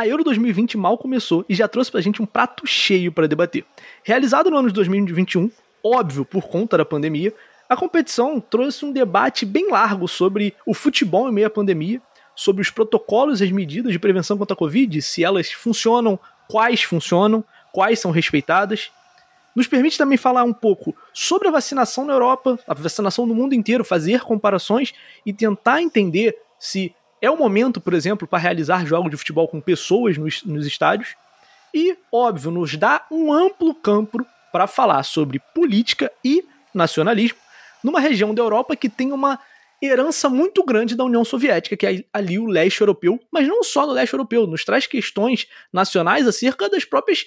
a Euro 2020 mal começou e já trouxe pra gente um prato cheio para debater. Realizado no ano de 2021, óbvio por conta da pandemia, a competição trouxe um debate bem largo sobre o futebol em meio à pandemia, sobre os protocolos e as medidas de prevenção contra a Covid, se elas funcionam, quais funcionam, quais são respeitadas. Nos permite também falar um pouco sobre a vacinação na Europa, a vacinação no mundo inteiro, fazer comparações e tentar entender se é o momento, por exemplo, para realizar jogos de futebol com pessoas nos, nos estádios. E, óbvio, nos dá um amplo campo para falar sobre política e nacionalismo numa região da Europa que tem uma herança muito grande da União Soviética, que é ali o leste europeu, mas não só no leste europeu, nos traz questões nacionais acerca das próprias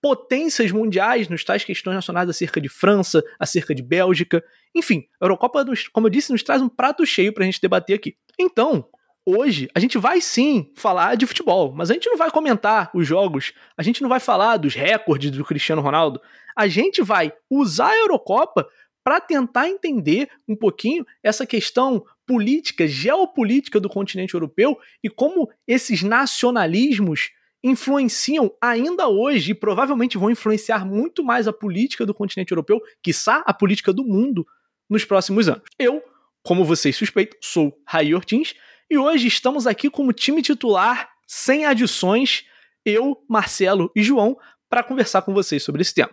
potências mundiais, nos traz questões nacionais acerca de França, acerca de Bélgica, enfim, a Eurocopa, como eu disse, nos traz um prato cheio para a gente debater aqui. Então, hoje a gente vai sim falar de futebol, mas a gente não vai comentar os jogos, a gente não vai falar dos recordes do Cristiano Ronaldo, a gente vai usar a Eurocopa para tentar entender um pouquinho essa questão política, geopolítica do continente europeu e como esses nacionalismos influenciam ainda hoje e provavelmente vão influenciar muito mais a política do continente europeu, quiçá a política do mundo, nos próximos anos. Eu, como vocês suspeitam, sou Raí Ortins e hoje estamos aqui como time titular, sem adições, eu, Marcelo e João, para conversar com vocês sobre esse tema.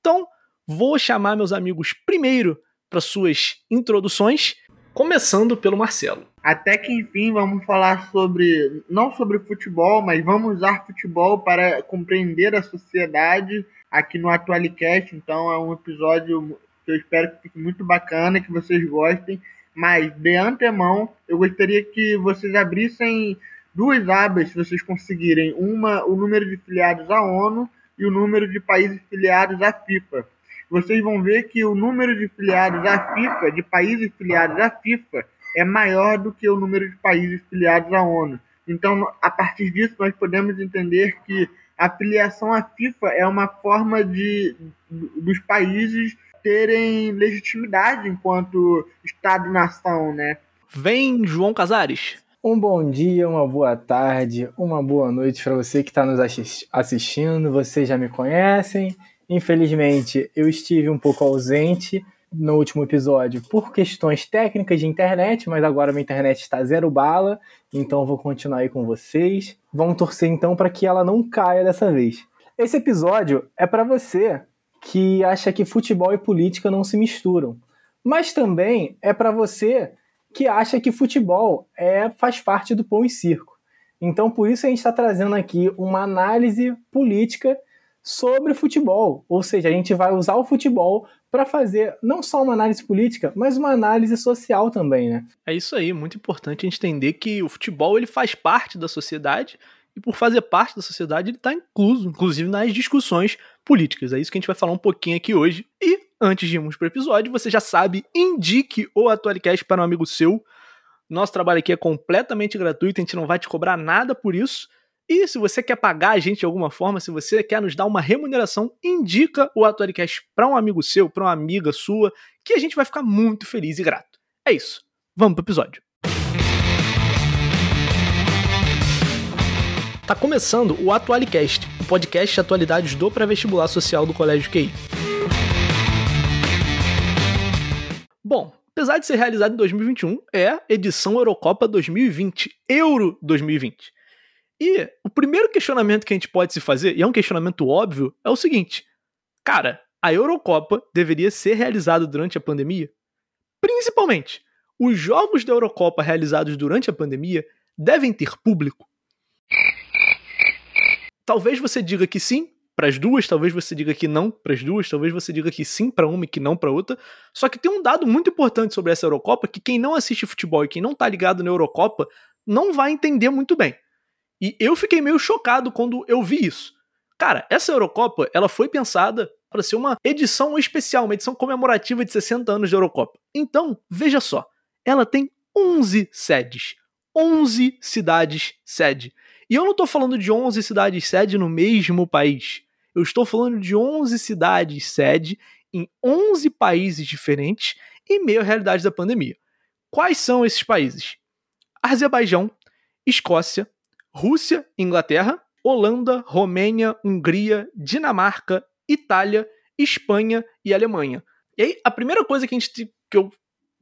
Então, vou chamar meus amigos primeiro para suas introduções, começando pelo Marcelo. Até que enfim vamos falar sobre não sobre futebol, mas vamos usar futebol para compreender a sociedade aqui no Atualicast. Então é um episódio que eu espero que fique muito bacana, que vocês gostem. Mas de antemão, eu gostaria que vocês abrissem duas abas, se vocês conseguirem. Uma, o número de filiados à ONU e o número de países filiados à FIFA vocês vão ver que o número de filiados à FIFA, de países filiados à FIFA, é maior do que o número de países filiados à ONU. Então, a partir disso, nós podemos entender que a filiação à FIFA é uma forma de dos países terem legitimidade enquanto Estado-nação, né? Vem, João Casares. Um bom dia, uma boa tarde, uma boa noite para você que está nos assistindo. Vocês já me conhecem. Infelizmente, eu estive um pouco ausente no último episódio por questões técnicas de internet, mas agora minha internet está zero bala, então vou continuar aí com vocês. Vamos torcer então para que ela não caia dessa vez. Esse episódio é para você que acha que futebol e política não se misturam, mas também é para você que acha que futebol é faz parte do pão e circo. Então, por isso a gente está trazendo aqui uma análise política sobre futebol. Ou seja, a gente vai usar o futebol para fazer não só uma análise política, mas uma análise social também, né? É isso aí, muito importante a gente entender que o futebol ele faz parte da sociedade e por fazer parte da sociedade ele está incluso, inclusive nas discussões políticas. É isso que a gente vai falar um pouquinho aqui hoje. E antes de irmos para o episódio, você já sabe, indique o Atualicast para um amigo seu. Nosso trabalho aqui é completamente gratuito, a gente não vai te cobrar nada por isso. E se você quer pagar a gente de alguma forma, se você quer nos dar uma remuneração, indica o Atualicast para um amigo seu, para uma amiga sua, que a gente vai ficar muito feliz e grato. É isso. Vamos pro episódio. Tá começando o Atualicast, o podcast de atualidades do pré-vestibular social do Colégio QI. Bom, apesar de ser realizado em 2021, é edição Eurocopa 2020, Euro 2020. E o primeiro questionamento que a gente pode se fazer, e é um questionamento óbvio, é o seguinte: cara, a Eurocopa deveria ser realizada durante a pandemia? Principalmente, os jogos da Eurocopa realizados durante a pandemia devem ter público? Talvez você diga que sim para as duas, talvez você diga que não para as duas, talvez você diga que sim para uma e que não para outra. Só que tem um dado muito importante sobre essa Eurocopa que quem não assiste futebol e quem não tá ligado na Eurocopa não vai entender muito bem. E eu fiquei meio chocado quando eu vi isso. Cara, essa Eurocopa, ela foi pensada para ser uma edição especial, uma edição comemorativa de 60 anos da Eurocopa. Então, veja só, ela tem 11 sedes. 11 cidades sede. E eu não estou falando de 11 cidades sede no mesmo país. Eu estou falando de 11 cidades sede em 11 países diferentes em meio à realidade da pandemia. Quais são esses países? Azerbaijão, Escócia, Rússia, Inglaterra, Holanda, Romênia, Hungria, Dinamarca, Itália, Espanha e Alemanha. E aí, a primeira coisa que, a gente, que eu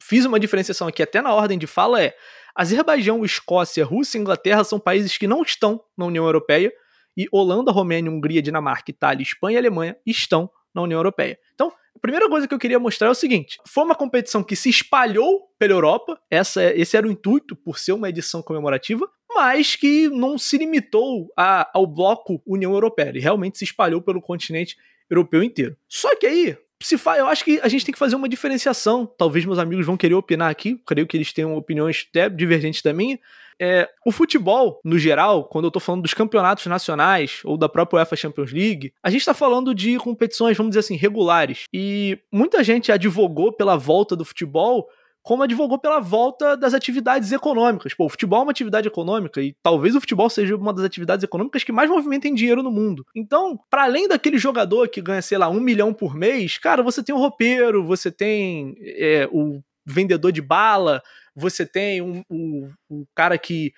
fiz uma diferenciação aqui, até na ordem de fala, é Azerbaijão, Escócia, Rússia e Inglaterra são países que não estão na União Europeia, e Holanda, Romênia, Hungria, Dinamarca, Itália, Espanha e Alemanha estão na União Europeia. Então, a primeira coisa que eu queria mostrar é o seguinte: foi uma competição que se espalhou pela Europa, essa, esse era o intuito por ser uma edição comemorativa, mas que não se limitou a, ao bloco União Europeia, ele realmente se espalhou pelo continente europeu inteiro. Só que aí, se fa... eu acho que a gente tem que fazer uma diferenciação. Talvez meus amigos vão querer opinar aqui, creio que eles tenham opiniões até divergentes da minha. É, o futebol, no geral, quando eu tô falando dos campeonatos nacionais ou da própria UEFA Champions League, a gente tá falando de competições, vamos dizer assim, regulares. E muita gente advogou pela volta do futebol como advogou pela volta das atividades econômicas. Pô, o futebol é uma atividade econômica e talvez o futebol seja uma das atividades econômicas que mais movimentem dinheiro no mundo. Então, para além daquele jogador que ganha, sei lá, um milhão por mês, cara, você tem o roupeiro, você tem é, o vendedor de bala, você tem um, um cara que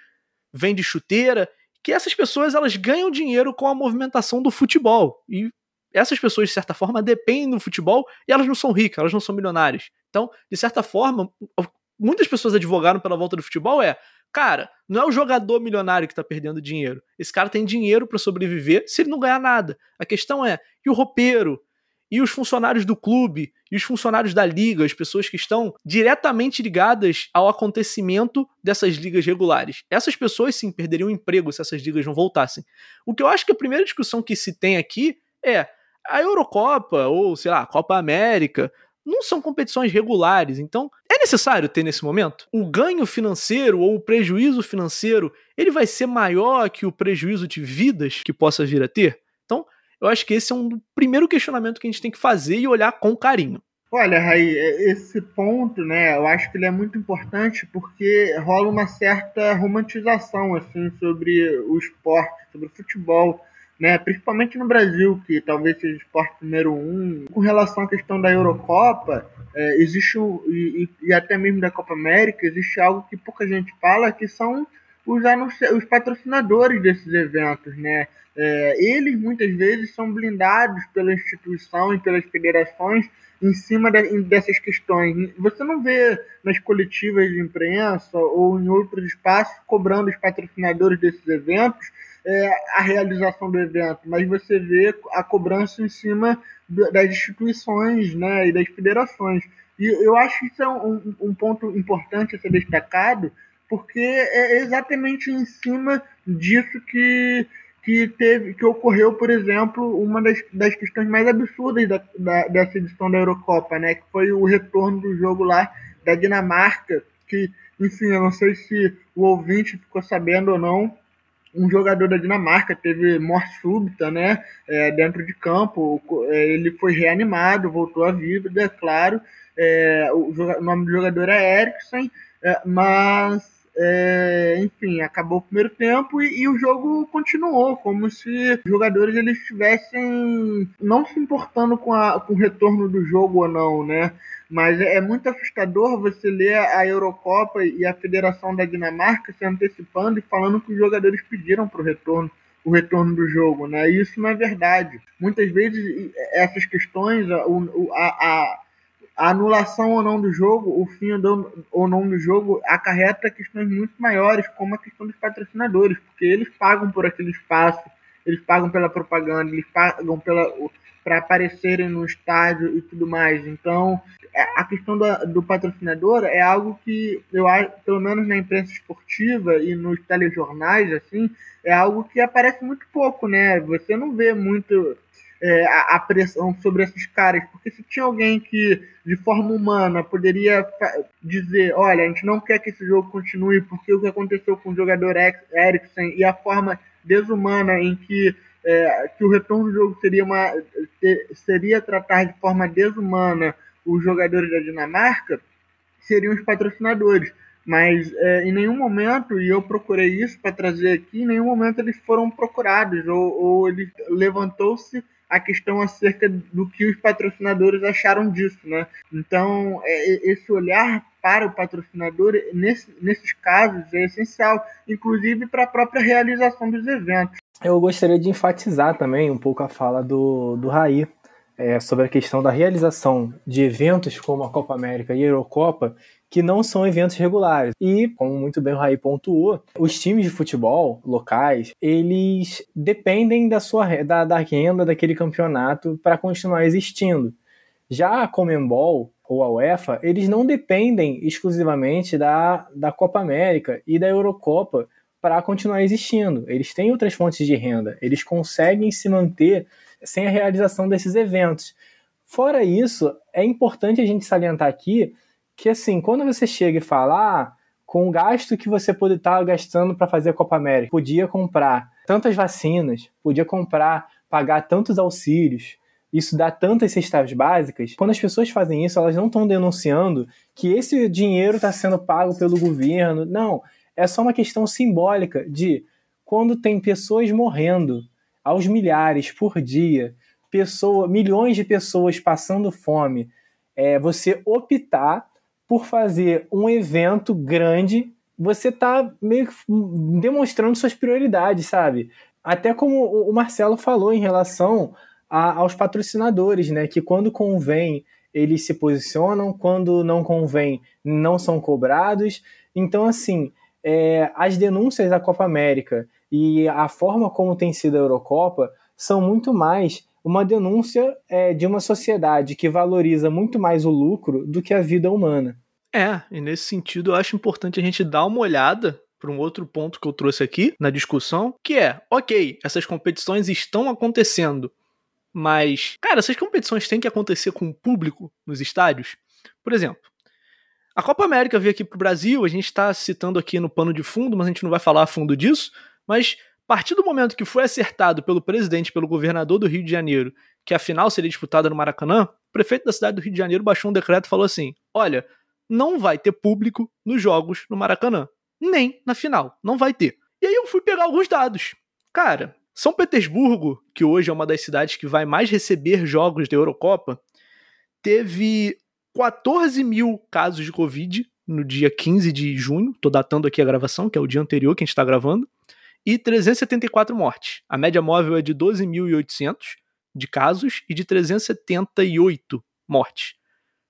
vende chuteira, que essas pessoas elas ganham dinheiro com a movimentação do futebol. E essas pessoas, de certa forma, dependem do futebol e elas não são ricas, elas não são milionárias. Então, de certa forma, muitas pessoas advogaram pela volta do futebol é, cara, não é o jogador milionário que está perdendo dinheiro. Esse cara tem dinheiro para sobreviver se ele não ganhar nada. A questão é, e o roupeiro? E os funcionários do clube? E os funcionários da liga? As pessoas que estão diretamente ligadas ao acontecimento dessas ligas regulares. Essas pessoas, sim, perderiam o emprego se essas ligas não voltassem. O que eu acho que a primeira discussão que se tem aqui é a Eurocopa ou, sei lá, a Copa América não são competições regulares, então é necessário ter nesse momento? O ganho financeiro ou o prejuízo financeiro, ele vai ser maior que o prejuízo de vidas que possa vir a ter? Então, eu acho que esse é um primeiro questionamento que a gente tem que fazer e olhar com carinho. Olha, Raí, é, esse ponto, né, eu acho que ele é muito importante porque rola uma certa romantização, assim, sobre o esporte, sobre o futebol né? Principalmente no Brasil, que talvez seja o esporte número um. Com relação à questão da Eurocopa, é, existe o, e, e, até mesmo da Copa América, existe algo que pouca gente fala, que são os, os patrocinadores desses eventos, né? É, eles muitas vezes são blindados pela instituição e pelas federações em cima de, dessas questões. Você não vê nas coletivas de imprensa ou em outros espaços cobrando os patrocinadores desses eventos é, a realização do evento, mas você vê a cobrança em cima das instituições né, e das federações. E eu acho que isso é um, um ponto importante a ser destacado, porque é exatamente em cima disso que, que, teve, que ocorreu, por exemplo, uma das, das questões mais absurdas da, da, dessa edição da Eurocopa, né, que foi o retorno do jogo lá da Dinamarca, que, enfim, eu não sei se o ouvinte ficou sabendo ou não, um jogador da Dinamarca teve morte súbita, né, é, dentro de campo, é, ele foi reanimado, voltou à vida, é claro, é, o, o, nome do jogador é Eriksen, é, mas, é, enfim, acabou o primeiro tempo e, e, o jogo continuou, como se os jogadores eles estivessem não se importando com, a, com o retorno do jogo ou não, né, mas é, é muito assustador você ler a Eurocopa e a Federação da Dinamarca se antecipando e falando que os jogadores pediram para o retorno o retorno do jogo, né? E isso não é verdade. Muitas vezes essas questões, a, a, a anulação ou não do jogo, o fim ou não do jogo, acarreta questões muito maiores, como a questão dos patrocinadores, porque eles pagam por aquele espaço, eles pagam pela propaganda, eles pagam pela para aparecerem no estádio e tudo mais. Então, é, a questão do, do, patrocinador é algo que eu acho, pelo menos na imprensa esportiva e nos telejornais, assim, é algo que aparece muito pouco, né? Você não vê muito é, a, a, pressão sobre esses caras, porque se tinha alguém que, de forma humana, poderia dizer, olha, a gente não quer que esse jogo continue porque o que aconteceu com o jogador Eriksen e a forma desumana em que é, que o retorno do jogo seria uma seria tratar de forma desumana os jogadores da Dinamarca seriam os patrocinadores. Mas é, em nenhum momento, e eu procurei isso para trazer aqui, em nenhum momento eles foram procurados, ou, ou ele levantou-se a questão acerca do que os patrocinadores acharam disso, né? Então, é, esse olhar para o patrocinador, nesse, nesses casos, é essencial, inclusive para a própria realização dos eventos. Eu gostaria de enfatizar também um pouco a fala do, do Raí é, sobre a questão da realização de eventos como a Copa América e a Eurocopa, que não são eventos regulares. E, como muito bem o Raí pontuou, os times de futebol locais, eles dependem da sua da, da renda daquele campeonato para continuar existindo. Já a Comembol ou a UEFA, eles não dependem exclusivamente da, da Copa América e da Eurocopa para continuar existindo. Eles têm outras fontes de renda, eles conseguem se manter sem a realização desses eventos. Fora isso, é importante a gente salientar aqui que assim, quando você chega e fala, ah, com o gasto que você pode estar tá gastando para fazer a Copa América, podia comprar tantas vacinas, podia comprar, pagar tantos auxílios, isso dá tantas cestas básicas. Quando as pessoas fazem isso, elas não estão denunciando que esse dinheiro está sendo pago pelo governo. Não, é só uma questão simbólica de quando tem pessoas morrendo aos milhares por dia, pessoa, milhões de pessoas passando fome, é, você optar por fazer um evento grande, você está meio que demonstrando suas prioridades, sabe? Até como o Marcelo falou em relação a, aos patrocinadores, né? Que quando convém eles se posicionam, quando não convém não são cobrados. Então, assim, é, as denúncias da Copa América e a forma como tem sido a Eurocopa são muito mais uma denúncia é, de uma sociedade que valoriza muito mais o lucro do que a vida humana. É, e nesse sentido eu acho importante a gente dar uma olhada para um outro ponto que eu trouxe aqui na discussão, que é, ok, essas competições estão acontecendo, mas, cara, essas competições têm que acontecer com o público nos estádios? Por exemplo, a Copa América veio aqui para o Brasil, a gente está citando aqui no pano de fundo, mas a gente não vai falar a fundo disso, mas a partir do momento que foi acertado pelo presidente, pelo governador do Rio de Janeiro, que a final seria disputada no Maracanã, o prefeito da cidade do Rio de Janeiro baixou um decreto e falou assim: olha, não vai ter público nos jogos no Maracanã. Nem na final. Não vai ter. E aí eu fui pegar alguns dados. Cara, São Petersburgo, que hoje é uma das cidades que vai mais receber jogos da Eurocopa, teve 14 mil casos de Covid no dia 15 de junho. Tô datando aqui a gravação, que é o dia anterior que a gente está gravando e 374 mortes. A média móvel é de 12.800 de casos e de 378 mortes.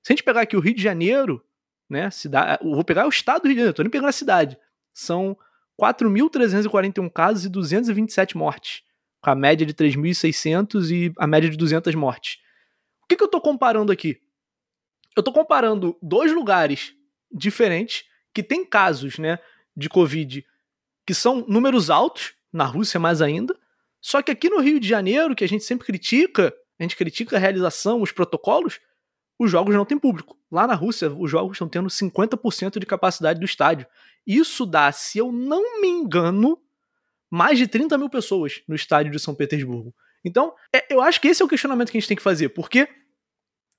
Se a gente pegar aqui o Rio de Janeiro, né, cidade, vou pegar o estado do Rio de Janeiro, tô nem pegando a cidade. São 4.341 casos e 227 mortes, com a média de 3.600 e a média de 200 mortes. O que, que eu tô comparando aqui? Eu tô comparando dois lugares diferentes que tem casos, né, de Covid que são números altos, na Rússia mais ainda. Só que aqui no Rio de Janeiro, que a gente sempre critica, a gente critica a realização, os protocolos, os jogos não têm público. Lá na Rússia, os jogos estão tendo 50% de capacidade do estádio. Isso dá, se eu não me engano, mais de 30 mil pessoas no estádio de São Petersburgo. Então, é, eu acho que esse é o questionamento que a gente tem que fazer, porque,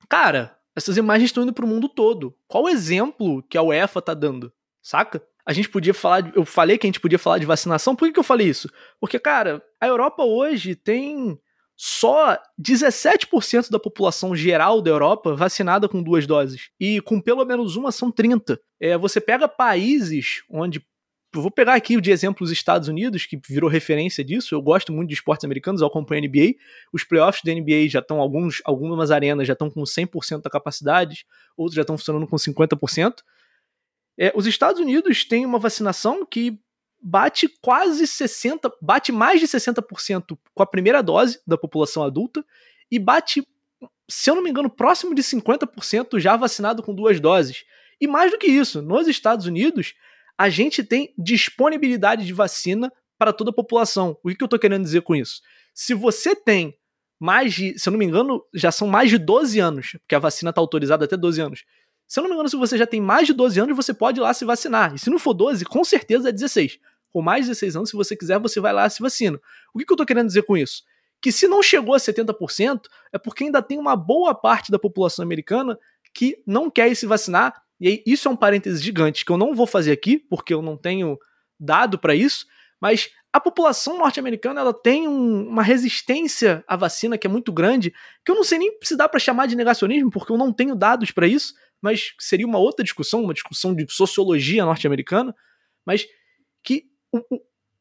cara, essas imagens estão indo para o mundo todo. Qual o exemplo que a UEFA está dando? Saca? a gente podia falar. Eu falei que a gente podia falar de vacinação. Por que, que eu falei isso? Porque, cara, a Europa hoje tem só 17% da população geral da Europa vacinada com duas doses. E com pelo menos uma são 30. É, você pega países onde. Vou pegar aqui de exemplo os Estados Unidos, que virou referência disso. Eu gosto muito de esportes americanos, eu acompanho a NBA. Os playoffs da NBA já estão, alguns, algumas arenas já estão com 100% da capacidade, outros já estão funcionando com 50%. É, os Estados Unidos têm uma vacinação que bate quase 60%, bate mais de 60% com a primeira dose da população adulta e bate, se eu não me engano, próximo de 50% já vacinado com duas doses. E mais do que isso, nos Estados Unidos, a gente tem disponibilidade de vacina para toda a população. O que eu estou querendo dizer com isso? Se você tem mais de, se eu não me engano, já são mais de 12 anos, porque a vacina está autorizada até 12 anos. Se eu não me engano, se você já tem mais de 12 anos, você pode ir lá se vacinar. E se não for 12, com certeza é 16. Com mais de 16 anos, se você quiser, você vai lá e se vacina. O que, que eu tô querendo dizer com isso? Que se não chegou a 70%, é porque ainda tem uma boa parte da população americana que não quer se vacinar. E aí, isso é um parêntese gigante que eu não vou fazer aqui, porque eu não tenho dado para isso, mas a população norte-americana ela tem um, uma resistência à vacina que é muito grande, que eu não sei nem se dá para chamar de negacionismo, porque eu não tenho dados para isso, mas seria uma outra discussão, uma discussão de sociologia norte-americana, mas que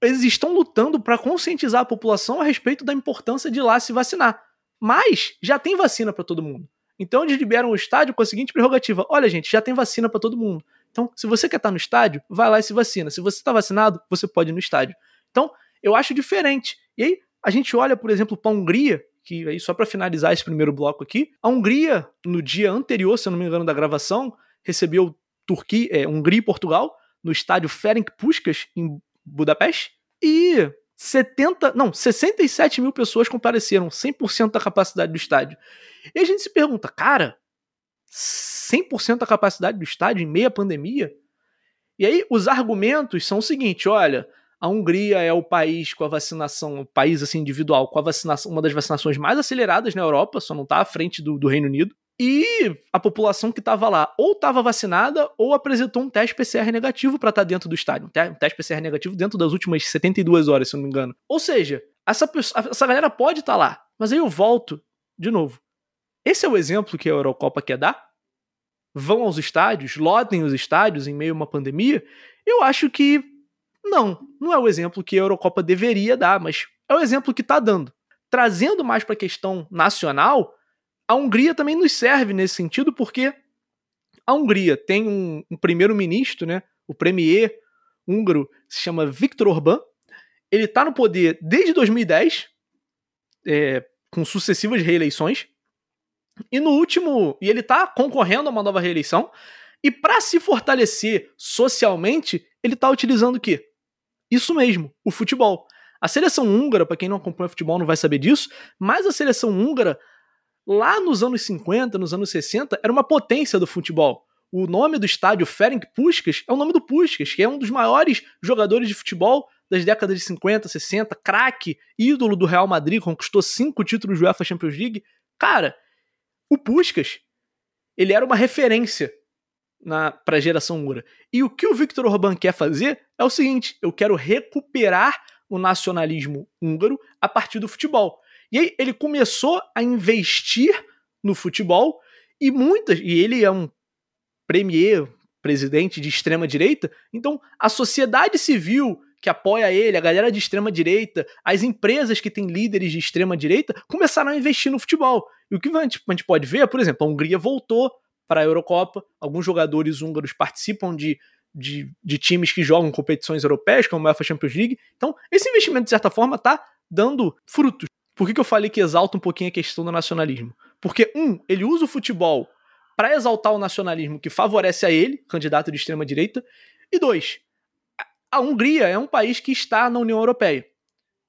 eles estão lutando para conscientizar a população a respeito da importância de ir lá se vacinar. Mas já tem vacina para todo mundo. Então eles liberam o estádio com a seguinte prerrogativa: olha, gente, já tem vacina para todo mundo. Então, se você quer estar no estádio, vai lá e se vacina. Se você está vacinado, você pode ir no estádio. Então, eu acho diferente. E aí, a gente olha, por exemplo, para a Hungria, que aí só para finalizar esse primeiro bloco aqui, a Hungria, no dia anterior, se eu não me engano, da gravação, recebeu Turquia, é, Hungria e Portugal no estádio Ferenc Puskas, em Budapeste, e 70, não, 67 mil pessoas compareceram, 100% da capacidade do estádio. E a gente se pergunta, cara, 100% da capacidade do estádio em meia pandemia? E aí os argumentos são o seguinte, olha, a Hungria é o país com a vacinação, o país assim individual com a vacinação, uma das vacinações mais aceleradas na Europa, só não está à frente do, do Reino Unido. E a população que estava lá ou estava vacinada ou apresentou um teste PCR negativo para estar tá dentro do estádio. Um teste PCR negativo dentro das últimas 72 horas, se não me engano. Ou seja, essa, essa galera pode estar tá lá. Mas aí eu volto de novo. Esse é o exemplo que a Eurocopa quer dar? Vão aos estádios, lotem os estádios em meio a uma pandemia? Eu acho que não, não é o exemplo que a Eurocopa deveria dar, mas é o exemplo que está dando. Trazendo mais para a questão nacional, a Hungria também nos serve nesse sentido, porque a Hungria tem um, um primeiro-ministro, né, o premier húngaro, se chama Viktor Orbán. Ele está no poder desde 2010, é, com sucessivas reeleições. E no último. E ele está concorrendo a uma nova reeleição. E para se fortalecer socialmente, ele está utilizando o quê? Isso mesmo, o futebol. A seleção húngara, para quem não acompanha futebol não vai saber disso, mas a seleção húngara lá nos anos 50, nos anos 60, era uma potência do futebol. O nome do estádio Ferenc Puskas é o nome do Puskas, que é um dos maiores jogadores de futebol das décadas de 50, 60, craque, ídolo do Real Madrid, conquistou cinco títulos do UEFA Champions League. Cara, o Puskas, ele era uma referência para a geração húngara. E o que o Viktor Orbán quer fazer é o seguinte: eu quero recuperar o nacionalismo húngaro a partir do futebol. E aí ele começou a investir no futebol e muitas, e ele é um premier, presidente de extrema direita, então a sociedade civil que apoia ele, a galera de extrema direita, as empresas que têm líderes de extrema direita começaram a investir no futebol. E o que a gente, pode ver, por exemplo, a Hungria voltou para a Eurocopa, alguns jogadores húngaros participam de, de, de times que jogam competições europeias, como a UEFA Champions League. Então, esse investimento, de certa forma, está dando frutos. Por que, que eu falei que exalta um pouquinho a questão do nacionalismo? Porque, um, ele usa o futebol para exaltar o nacionalismo que favorece a ele, candidato de extrema-direita, e dois, a Hungria é um país que está na União Europeia.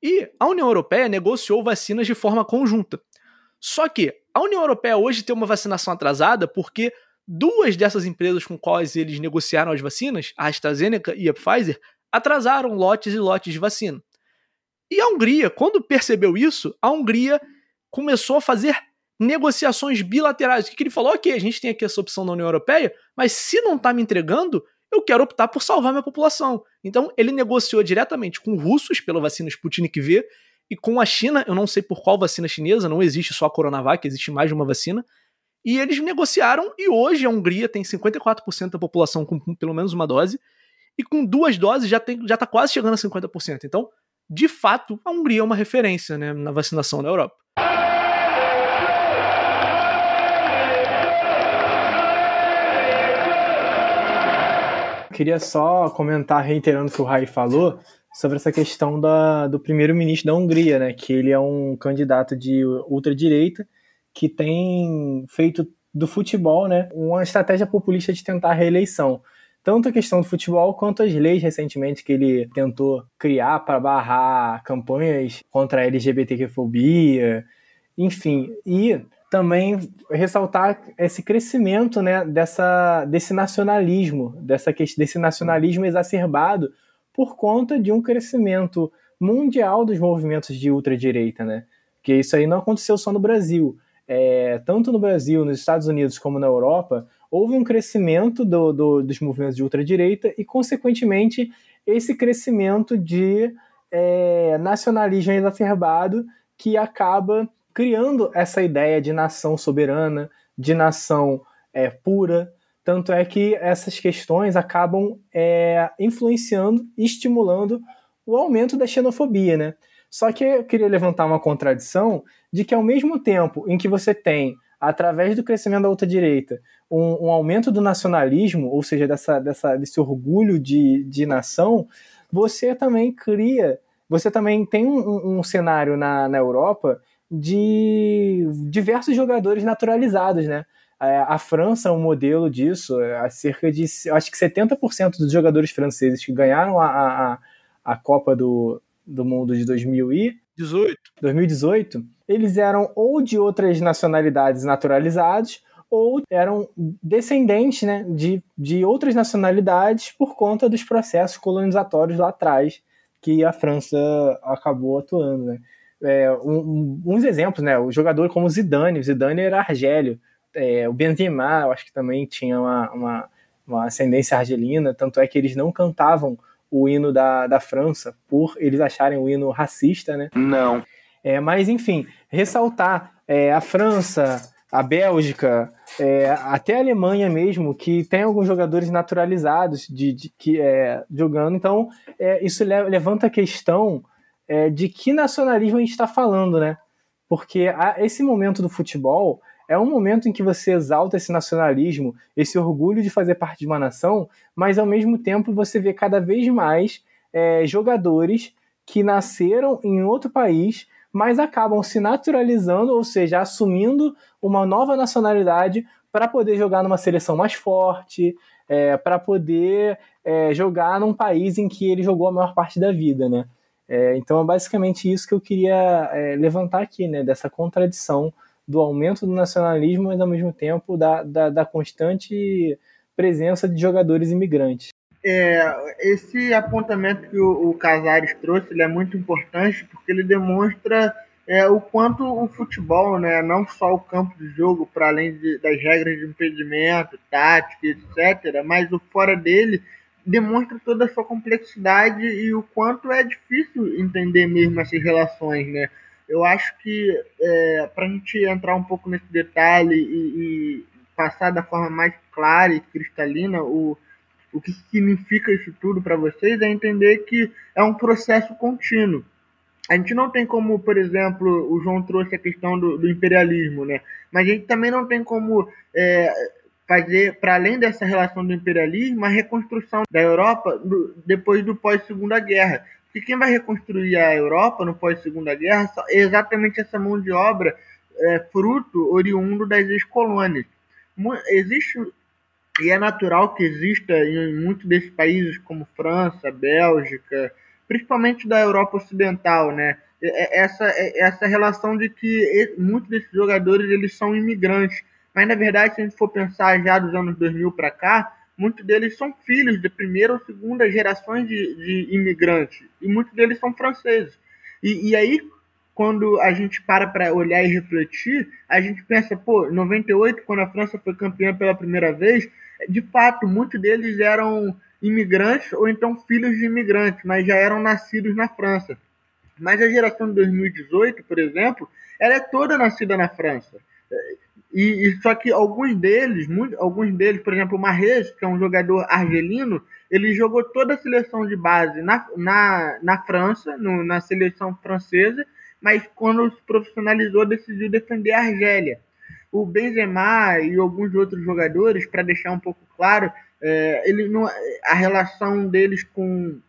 E a União Europeia negociou vacinas de forma conjunta. Só que a União Europeia hoje tem uma vacinação atrasada porque duas dessas empresas com quais eles negociaram as vacinas, a AstraZeneca e a Pfizer, atrasaram lotes e lotes de vacina. E a Hungria, quando percebeu isso, a Hungria começou a fazer negociações bilaterais. O que ele falou? Ok, a gente tem aqui essa opção da União Europeia, mas se não está me entregando, eu quero optar por salvar minha população. Então ele negociou diretamente com russos pela vacina Sputnik V e com a China, eu não sei por qual vacina chinesa, não existe só a Coronavac, existe mais de uma vacina. E eles negociaram e hoje a Hungria tem 54% da população com pelo menos uma dose e com duas doses já está já tá quase chegando a 50%. Então, de fato, a Hungria é uma referência né, na vacinação na Europa. Queria só comentar, reiterando o que o Rai falou, sobre essa questão da, do primeiro-ministro da Hungria, né, que ele é um candidato de ultradireita que tem feito do futebol né, uma estratégia populista de tentar a reeleição tanto a questão do futebol quanto as leis recentemente que ele tentou criar para barrar campanhas contra a LGBTQ-fobia, enfim, e também ressaltar esse crescimento né, dessa, desse nacionalismo, dessa, desse nacionalismo exacerbado por conta de um crescimento mundial dos movimentos de ultradireita, né? Que isso aí não aconteceu só no Brasil. É, tanto no Brasil, nos Estados Unidos como na Europa, houve um crescimento do, do, dos movimentos de ultradireita e, consequentemente, esse crescimento de é, nacionalismo exacerbado que acaba criando essa ideia de nação soberana, de nação é, pura, Tanto é que essas questões acabam é, influenciando e estimulando o aumento da xenofobia, né? Só que eu queria levantar uma contradição de que, ao mesmo tempo em que você tem, através do crescimento da ultradireita, um, um aumento do nacionalismo, ou seja, dessa, dessa, desse orgulho de, de nação, você também cria, você também tem um, um cenário na, na Europa de diversos jogadores naturalizados, né? A França é um modelo disso. É, há cerca de, acho que 70% dos jogadores franceses que ganharam a, a, a Copa do, do Mundo de 2018. 2018, eles eram ou de outras nacionalidades naturalizados ou eram descendentes né, de, de outras nacionalidades por conta dos processos colonizatórios lá atrás que a França acabou atuando. Né? É, um, uns exemplos, né? O jogador como Zidane, o Zidane era argélio. É, o Benzema, eu acho que também tinha uma, uma, uma, ascendência argelina, tanto é que eles não cantavam o hino da, da França por eles acharem o hino racista, né? Não. É, mas, enfim, ressaltar é, a França, a Bélgica, é, até a Alemanha mesmo, que tem alguns jogadores naturalizados de, de que é, jogando. Então, é, isso levanta a questão é, de que nacionalismo a gente está falando, né? Porque a, esse momento do futebol é um momento em que você exalta esse nacionalismo, esse orgulho de fazer parte de uma nação, mas ao mesmo tempo você vê cada vez mais é, jogadores que nasceram em outro país, mas acabam se naturalizando, ou seja, assumindo uma nova nacionalidade para poder jogar numa seleção mais forte, é, para poder é, jogar num país em que ele jogou a maior parte da vida, né? É, então é basicamente isso que eu queria é, levantar aqui, né? Dessa contradição do aumento do nacionalismo, mas ao mesmo tempo da, da, da constante presença de jogadores imigrantes. É, esse apontamento que o, o Casares trouxe ele é muito importante porque ele demonstra é, o quanto o futebol, né, não só o campo de jogo, para além de, das regras de impedimento, tática, etc., mas o fora dele demonstra toda a sua complexidade e o quanto é difícil entender mesmo essas relações, né? Eu acho que é, para a gente entrar um pouco nesse detalhe e, e, passar da forma mais clara e cristalina o, o que significa isso tudo para vocês é entender que é um processo contínuo. A gente não tem como, por exemplo, o João trouxe a questão do, do imperialismo, né? Mas a gente também não tem como é, fazer, para além dessa relação do imperialismo, a reconstrução da Europa do, depois do pós-segunda guerra. Porque quem vai reconstruir a Europa no pós-segunda guerra é exatamente essa mão de obra é, fruto oriundo das ex-colônias. Existe e é natural que exista em muitos desses países como França, Bélgica, principalmente da Europa Ocidental, né? Essa, essa relação de que muitos desses jogadores eles são imigrantes mas, na verdade, se a gente for pensar já dos anos 2000 para cá, muitos deles são filhos de primeira ou segunda gerações de, de imigrantes. E muitos deles são franceses. E, e aí, quando a gente para para olhar e refletir, a gente pensa, pô, 98, quando a França foi campeã pela primeira vez, de fato, muitos deles eram imigrantes ou então filhos de imigrantes, mas já eram nascidos na França. Mas a geração de 2018, por exemplo, ela é toda nascida na França. E, e, só que alguns deles, muito, alguns deles, por exemplo, o Marres, que é um jogador argelino, ele jogou toda a seleção de base na, na, na França, no, na seleção francesa, mas quando se profissionalizou decidiu defender a Argélia. O Benzema e alguns outros jogadores, para deixar um pouco claro, é, ele não, a relação deles com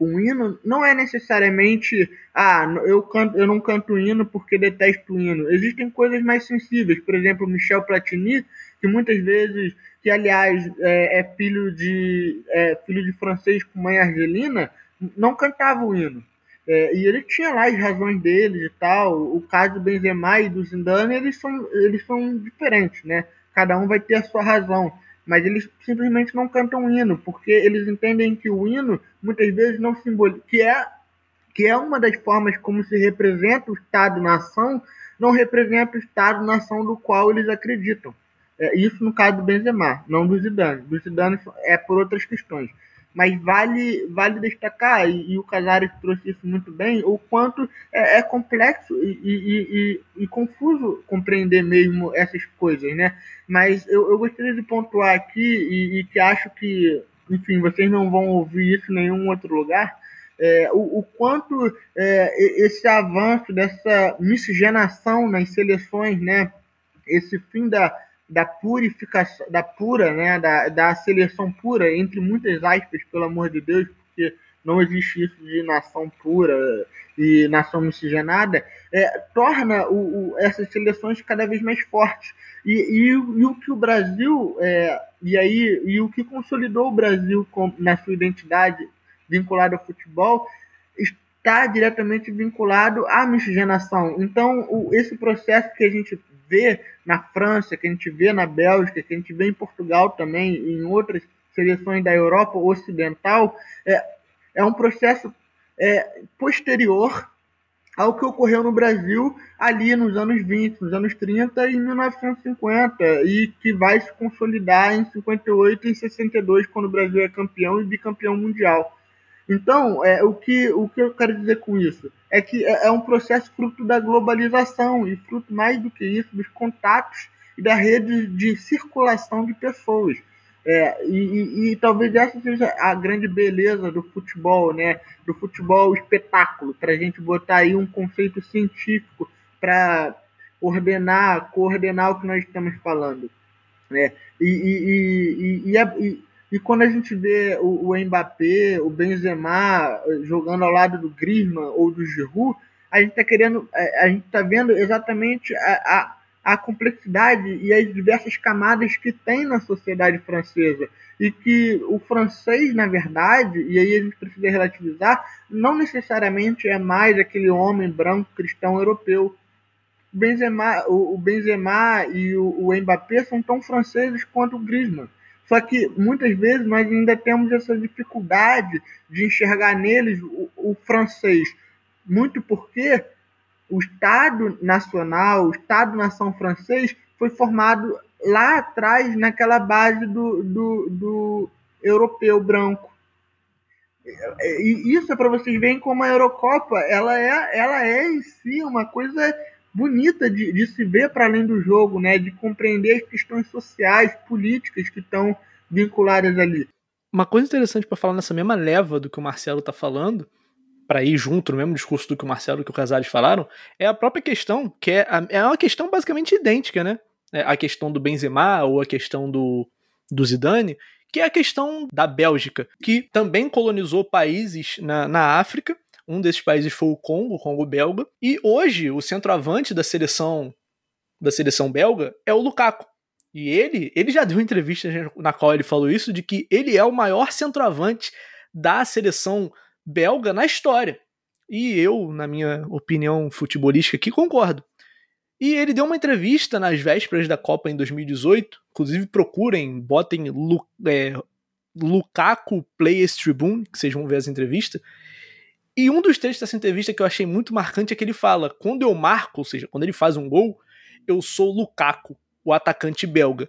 com hino não é necessariamente ah, eu, canto, eu não canto hino porque detesto o hino. Existem coisas mais sensíveis, por exemplo, Michel Platini, que muitas vezes, que aliás é, é filho de é, filho de francês com mãe argelina, não cantava o hino. É, e ele tinha lá as razões dele e tal. O caso do Benzema e do Zidane, eles são, eles são diferentes, né? Cada um vai ter a sua razão mas eles simplesmente não cantam hino, porque eles entendem que o hino muitas vezes não simboliza, que é que é uma das formas como se representa o Estado-nação, não representa o Estado-nação do qual eles acreditam. É, isso no caso do Benzema, não do Zidane. Do Zidane é por outras questões. Mas vale, vale destacar, e, e o Casares trouxe isso muito bem, o quanto é, é complexo e, e, e, confuso compreender mesmo essas coisas, né? Mas eu, eu gostaria de pontuar aqui, e, que acho que, enfim, vocês não vão ouvir isso em nenhum outro lugar, é, o, o, quanto é, esse avanço dessa miscigenação nas seleções, né? Esse fim da da purificação, da pura, né, da, da seleção pura, entre muitas aspas, pelo amor de Deus, porque não existe isso de nação pura e nação miscigenada, é, torna o, o, essas seleções cada vez mais fortes. E, e, e o que o Brasil, é, e aí, e o que consolidou o Brasil com, na sua identidade vinculada ao futebol, está diretamente vinculado à miscigenação. Então, o, esse processo que a gente vê na França, que a gente vê na Bélgica, que a gente vê em Portugal também, em outras seleções da Europa Ocidental, é, é um processo é, posterior ao que ocorreu no Brasil ali nos anos 20, nos anos 30 e 1950, e que vai se consolidar em 58 e 62, quando o Brasil é campeão e bicampeão mundial. Então, é, o, que, o que eu quero dizer com isso? É que é, é um processo fruto da globalização e fruto mais do que isso dos contatos e da rede de circulação de pessoas. É, e, e, e, talvez essa seja a grande beleza do futebol, né? Do futebol espetáculo, para a gente botar aí um conceito científico para ordenar, coordenar o que nós estamos falando, né? E, e, e, e, e quando a gente vê o, o Mbappé, o Benzema eh, jogando ao lado do Griezmann ou do Giroud, a gente está querendo, eh, a gente está vendo exatamente a, a, a, complexidade e as diversas camadas que tem na sociedade francesa e que o francês, na verdade, e aí a gente precisa relativizar, não necessariamente é mais aquele homem branco cristão europeu. Benzema, o Benzema e o, o Mbappé são tão franceses quanto o Griezmann só que muitas vezes nós ainda temos essa dificuldade de enxergar neles o, o francês, muito porque o Estado Nacional, o Estado-nação francês, foi formado lá atrás naquela base do, do, do europeu branco. E isso é para vocês verem como a Eurocopa ela é, ela é em si uma coisa bonita de, de se ver para além do jogo, né? De compreender as questões sociais, políticas que estão vinculadas ali. Uma coisa interessante para falar nessa mesma leva do que o Marcelo está falando, para ir junto no mesmo discurso do que o Marcelo e que o Casares falaram, é a própria questão, que é, a, é uma questão basicamente idêntica, né? É a questão do Benzema ou a questão do, do Zidane, que é a questão da Bélgica, que também colonizou países na, na África um desses países foi o Congo, o Congo belga. E hoje o centroavante da seleção da seleção belga é o Lukaku. E ele, ele já deu entrevista na qual ele falou isso de que ele é o maior centroavante da seleção belga na história. E eu, na minha opinião futebolística aqui, concordo. E ele deu uma entrevista nas vésperas da Copa em 2018. Inclusive, procurem, botem Lu, é, Lukaku Players Tribune, que vocês vão ver as entrevistas. E um dos trechos dessa entrevista que eu achei muito marcante é que ele fala: quando eu marco, ou seja, quando ele faz um gol, eu sou Lukaku, o atacante belga.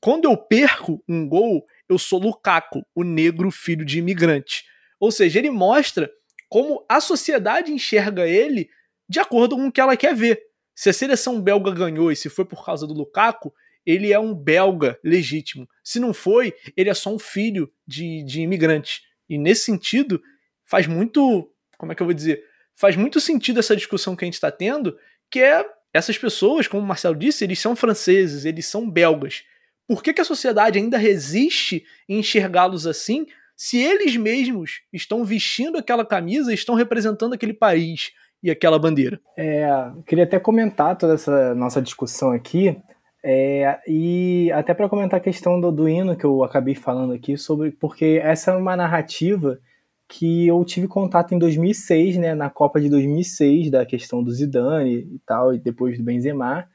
Quando eu perco um gol, eu sou Lukaku, o negro filho de imigrante. Ou seja, ele mostra como a sociedade enxerga ele de acordo com o que ela quer ver. Se a seleção belga ganhou e se foi por causa do Lukaku, ele é um belga legítimo. Se não foi, ele é só um filho de, de imigrante. E nesse sentido, faz muito como é que eu vou dizer? Faz muito sentido essa discussão que a gente está tendo, que é essas pessoas, como o Marcelo disse, eles são franceses, eles são belgas. Por que, que a sociedade ainda resiste em enxergá-los assim, se eles mesmos estão vestindo aquela camisa e estão representando aquele país e aquela bandeira? É, queria até comentar toda essa nossa discussão aqui, é, e até para comentar a questão do, do hino que eu acabei falando aqui, sobre porque essa é uma narrativa que eu tive contato em 2006, né, na Copa de 2006, da questão do Zidane e tal, e depois do Benzema.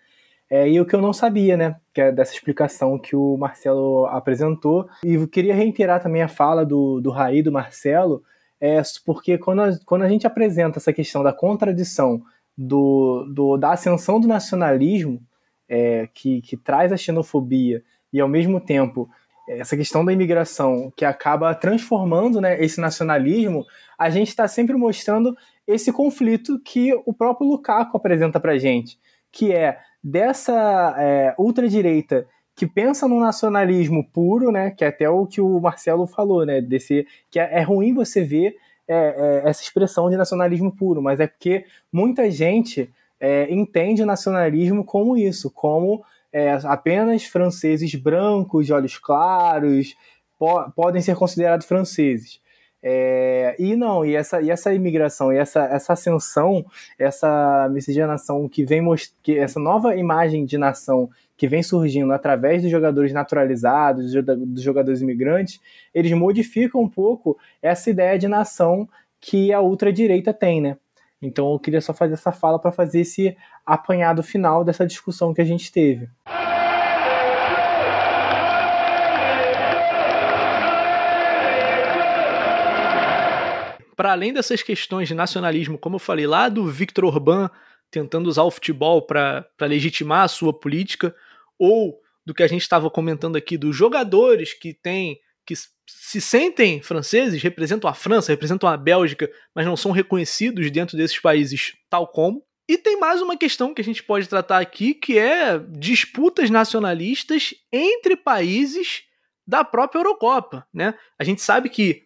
É, e o que eu não sabia, né, que é dessa explicação que o Marcelo apresentou. E eu queria reiterar também a fala do, do Raí, do Marcelo, é, porque quando a, quando a gente apresenta essa questão da contradição do, do da ascensão do nacionalismo, é, que, que traz a xenofobia, e ao mesmo tempo essa questão da imigração que acaba transformando né, esse nacionalismo, a gente está sempre mostrando esse conflito que o próprio Lukaku apresenta para gente, que é dessa é, ultradireita que pensa no nacionalismo puro, né, que é até o que o Marcelo falou, né, desse que é, é ruim você ver é, é, essa expressão de nacionalismo puro, mas é porque muita gente é, entende o nacionalismo como isso, como é, apenas franceses brancos, de olhos claros, po podem ser considerados franceses. É, e não, e essa, e essa imigração, e essa, essa ascensão, essa miscigenação que vem que essa nova imagem de nação que vem surgindo através dos jogadores naturalizados, dos jogadores imigrantes, eles modificam um pouco essa ideia de nação que a ultradireita tem, né? Então eu queria só fazer essa fala para fazer esse apanhado final dessa discussão que a gente teve. Para além dessas questões de nacionalismo, como eu falei lá do Victor Orbán tentando usar o futebol para legitimar a sua política, ou do que a gente estava comentando aqui dos jogadores que têm que se sentem franceses, representam a França, representam a Bélgica, mas não são reconhecidos dentro desses países tal como. E tem mais uma questão que a gente pode tratar aqui, que é disputas nacionalistas entre países da própria Eurocopa, né? A gente sabe que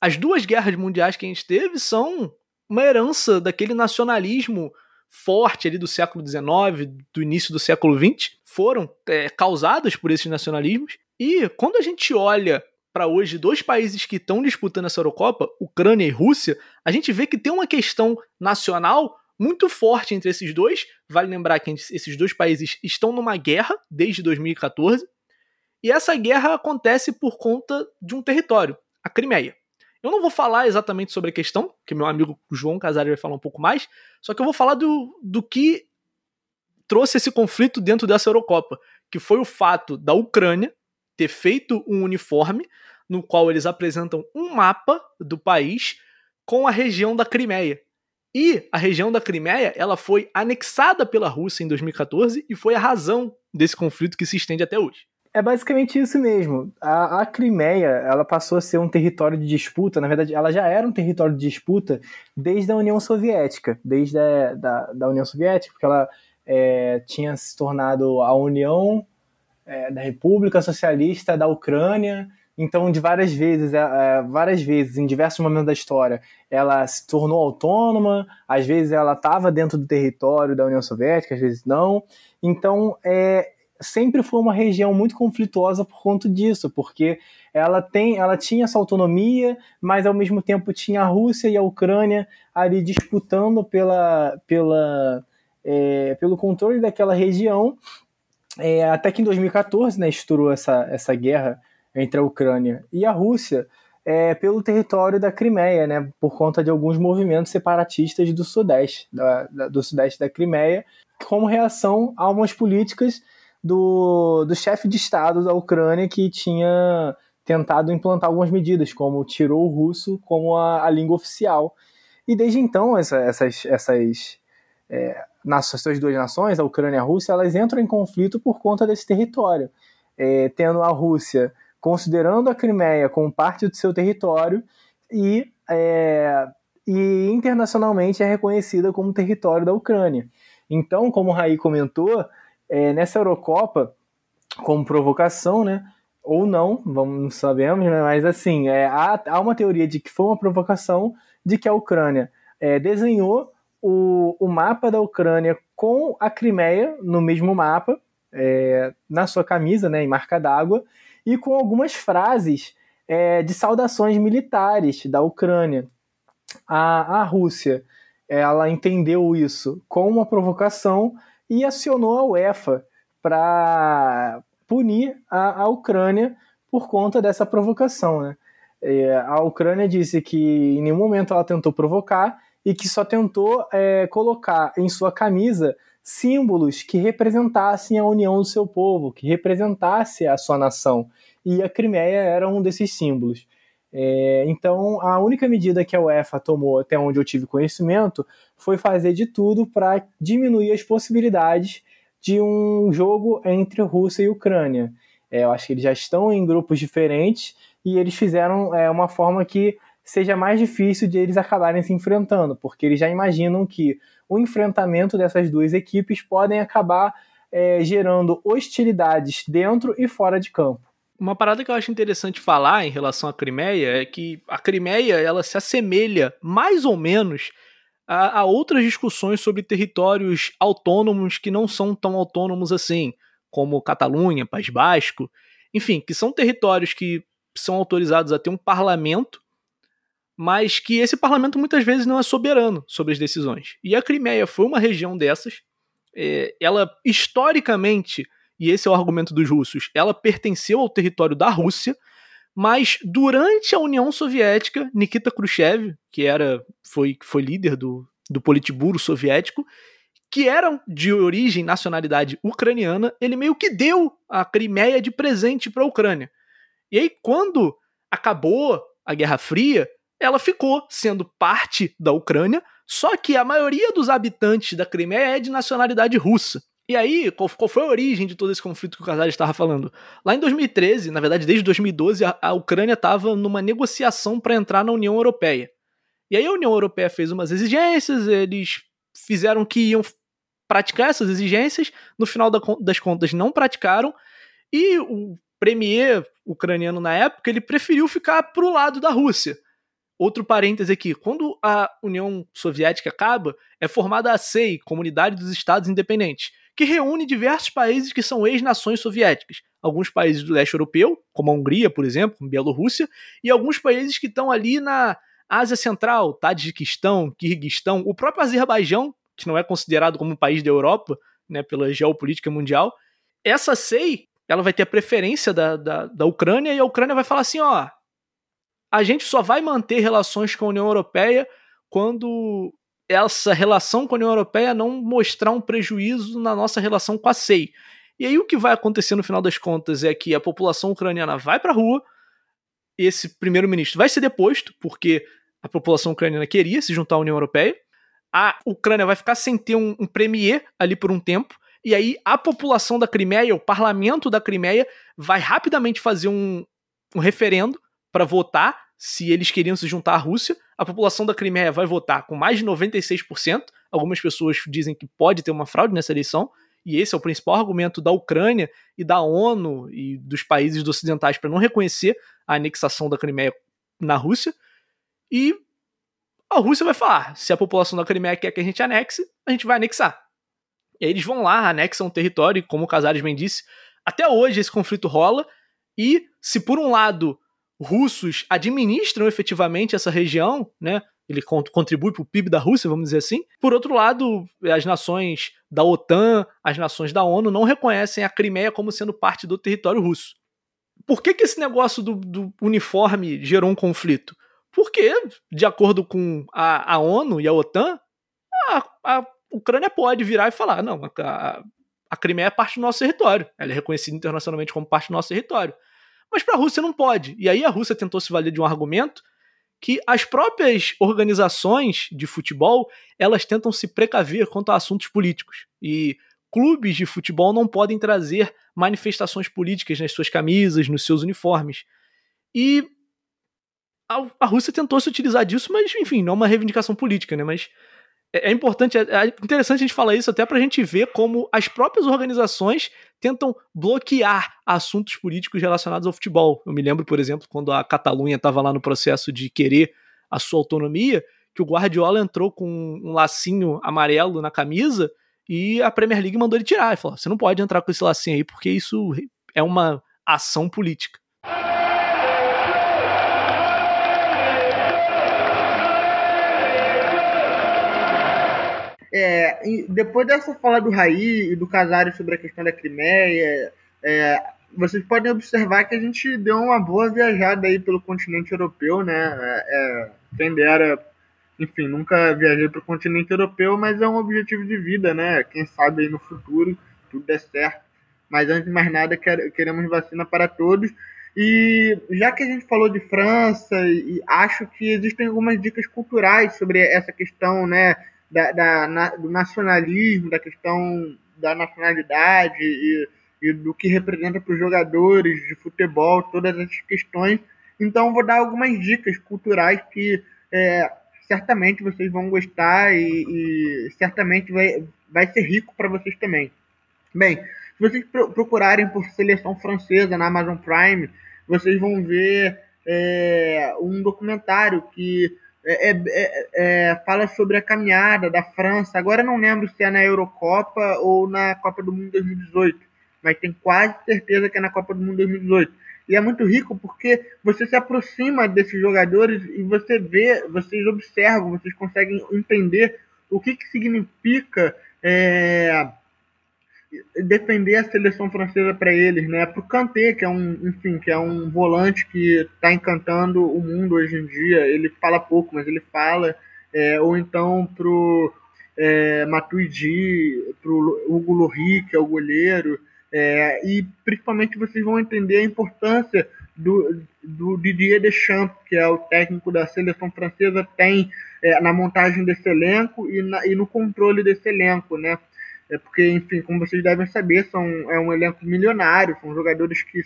as duas guerras mundiais que a gente teve são uma herança daquele nacionalismo forte ali do século XIX, do início do século XX, foram é, causadas por esses nacionalismos. E quando a gente olha para hoje dois países que estão disputando essa Eurocopa, Ucrânia e Rússia, a gente vê que tem uma questão nacional muito forte entre esses dois. Vale lembrar que esses dois países estão numa guerra desde 2014. E essa guerra acontece por conta de um território, a Crimeia. Eu não vou falar exatamente sobre a questão, que meu amigo João Casares vai falar um pouco mais, só que eu vou falar do, do que trouxe esse conflito dentro dessa Eurocopa, que foi o fato da Ucrânia ter feito um uniforme no qual eles apresentam um mapa do país com a região da Crimeia. E a região da Crimeia, ela foi anexada pela Rússia em 2014 e foi a razão desse conflito que se estende até hoje. É basicamente isso mesmo. A, a Crimeia, ela passou a ser um território de disputa, na verdade, ela já era um território de disputa desde a União Soviética, desde a da, da União Soviética, porque ela é, tinha se tornado a União é, da República Socialista da Ucrânia. Então, de várias vezes, é, é, várias vezes, em diversos momentos da história, ela se tornou autônoma. Às vezes, ela estava dentro do território da União Soviética, às vezes não. Então, é, sempre foi uma região muito conflituosa por conta disso, porque ela tem, ela tinha essa autonomia, mas ao mesmo tempo tinha a Rússia e a Ucrânia ali disputando pela, pela, é, pelo controle daquela região é, até que em 2014, né, estourou essa, essa guerra entre a Ucrânia e a Rússia é, pelo território da Crimeia, né, por conta de alguns movimentos separatistas do sudeste, da, da, do sudeste da Crimeia, como reação a umas políticas do, do chefe de Estado da Ucrânia que tinha tentado implantar algumas medidas, como tirou o russo como a, a língua oficial. E desde então, essa, essas, essas é, essas duas nações, a Ucrânia e a Rússia, elas entram em conflito por conta desse território, é, tendo a Rússia considerando a Crimeia como parte do seu território e, é, e internacionalmente é reconhecida como território da Ucrânia. Então, como o Raí comentou, é, nessa Eurocopa, como provocação, né? Ou não, vamos, não sabemos, né? Mas assim, é, há, há uma teoria de que foi uma provocação de que a Ucrânia é, desenhou o, o mapa da Ucrânia com a Crimeia no mesmo mapa, é, na sua camisa, né, em marca d'água, e com algumas frases é, de saudações militares da Ucrânia. A, a Rússia ela entendeu isso como uma provocação e acionou a UEFA para punir a, a, Ucrânia por conta dessa provocação. Né? É, a Ucrânia disse que em nenhum momento ela tentou provocar e que só tentou é, colocar em sua camisa símbolos que representassem a união do seu povo, que representasse a sua nação. E a Crimeia era um desses símbolos. É, então, a única medida que a UEFA tomou, até onde eu tive conhecimento, foi fazer de tudo para diminuir as possibilidades de um jogo entre Rússia e Ucrânia. É, eu acho que eles já estão em grupos diferentes e eles fizeram é, uma forma que seja mais difícil de eles acabarem se enfrentando, porque eles já imaginam que o enfrentamento dessas duas equipes podem acabar é, gerando hostilidades dentro e fora de campo. Uma parada que eu acho interessante falar em relação à Crimeia é que a Crimeia ela se assemelha mais ou menos a, a outras discussões sobre territórios autônomos que não são tão autônomos assim, como Catalunha, País Basco, enfim, que são territórios que são autorizados a ter um parlamento, mas que esse parlamento muitas vezes não é soberano sobre as decisões. E a Crimeia foi uma região dessas. É, ela historicamente, e esse é o argumento dos russos, ela pertenceu ao território da Rússia, mas durante a União Soviética, Nikita Khrushchev, que era foi, foi líder do, do Politburo soviético, que eram de origem nacionalidade ucraniana, ele meio que deu a Crimeia de presente para a Ucrânia. E aí, quando acabou a Guerra Fria, ela ficou sendo parte da Ucrânia, só que a maioria dos habitantes da Crimeia é de nacionalidade russa. E aí, qual, qual foi a origem de todo esse conflito que o Casares estava falando? Lá em 2013, na verdade desde 2012, a, a Ucrânia estava numa negociação para entrar na União Europeia. E aí a União Europeia fez umas exigências, eles fizeram que iam praticar essas exigências, no final das contas não praticaram, e o premier ucraniano na época, ele preferiu ficar pro lado da Rússia. Outro parêntese aqui, quando a União Soviética acaba, é formada a SEI, Comunidade dos Estados Independentes, que reúne diversos países que são ex-nações soviéticas. Alguns países do leste europeu, como a Hungria, por exemplo, como Bielorrússia, e alguns países que estão ali na Ásia Central, Tadjiquistão, Kirguistão, o próprio Azerbaijão, que não é considerado como um país da Europa, né, pela geopolítica mundial, essa SEI ela vai ter a preferência da, da, da Ucrânia e a Ucrânia vai falar assim: ó, a gente só vai manter relações com a União Europeia quando essa relação com a União Europeia não mostrar um prejuízo na nossa relação com a SEI. E aí o que vai acontecer no final das contas é que a população ucraniana vai para a rua, esse primeiro-ministro vai ser deposto, porque a população ucraniana queria se juntar à União Europeia, a Ucrânia vai ficar sem ter um, um premier ali por um tempo, e aí a população da Crimeia, o parlamento da Crimeia, vai rapidamente fazer um, um referendo para votar se eles queriam se juntar à Rússia. A população da Crimeia vai votar com mais de 96%. Algumas pessoas dizem que pode ter uma fraude nessa eleição, e esse é o principal argumento da Ucrânia e da ONU e dos países ocidentais para não reconhecer a anexação da Crimeia na Rússia. E a Rússia vai falar: se a população da Crimeia quer que a gente anexe, a gente vai anexar. E aí eles vão lá, anexam o território, e como o Casares bem disse, até hoje esse conflito rola. E se por um lado russos administram efetivamente essa região, né? Ele contribui para o PIB da Rússia, vamos dizer assim. Por outro lado, as nações da OTAN, as nações da ONU não reconhecem a Crimeia como sendo parte do território russo. Por que, que esse negócio do, do uniforme gerou um conflito? Porque, de acordo com a, a ONU e a OTAN, a, a, Ucrânia pode virar e falar: não, a, a Crimeia é parte do nosso território. Ela é reconhecida internacionalmente como parte do nosso território. Mas para a Rússia não pode. E aí a Rússia tentou se valer de um argumento que as próprias organizações de futebol elas tentam se precaver quanto a assuntos políticos. E clubes de futebol não podem trazer manifestações políticas nas suas camisas, nos seus uniformes. E a, a Rússia tentou se utilizar disso, mas enfim, não é uma reivindicação política, né? Mas é, é importante, é, é interessante a gente falar isso até para a gente ver como as próprias organizações tentam bloquear assuntos políticos relacionados ao futebol. Eu me lembro, por exemplo, quando a Catalunha estava lá no processo de querer a sua autonomia, que o Guardiola entrou com um lacinho amarelo na camisa e a Premier League mandou ele tirar. Ele falou: você não pode entrar com esse lacinho aí, porque isso é uma ação política. É, depois dessa fala do Raí e do Casares sobre a questão da Crimeia, é, vocês podem observar que a gente deu uma boa viajada aí pelo continente europeu, né? É, é quem dera, enfim, nunca viajei para o continente europeu, mas é um objetivo de vida, né? Quem sabe aí no futuro tudo der certo. Mas antes de mais nada, queremos vacina para todos. E já que a gente falou de França, e acho que existem algumas dicas culturais sobre essa questão, né? Da, da na, do nacionalismo, da questão da nacionalidade e e do que representa para os jogadores de futebol, todas essas questões. Então, vou dar algumas dicas culturais que é, certamente vocês vão gostar e, e certamente vai, vai ser rico para vocês também. Bem, se vocês procurarem por seleção francesa na Amazon Prime, vocês vão ver é, um documentário que é, é, é, é fala sobre a caminhada da França. Agora não lembro se é na Eurocopa ou na Copa do Mundo 2018, mas tenho quase certeza que é na Copa do Mundo 2018. E é muito rico porque você se aproxima desses jogadores e você vê, vocês observam, vocês conseguem entender o que, que significa é, defender a seleção francesa para eles, né? Para o Kanté, que é um, enfim, que é um volante que está encantando o mundo hoje em dia. Ele fala pouco, mas ele fala. É, ou então pro é, Matuidi, pro Hugo Lohri, que é o goleiro. É, e principalmente vocês vão entender a importância do, do Didier Deschamps, que é o técnico da seleção francesa, tem é, na montagem desse elenco e, na, e no controle desse elenco, né? É porque, enfim, como vocês devem saber, são, é um elenco milionário, são jogadores que,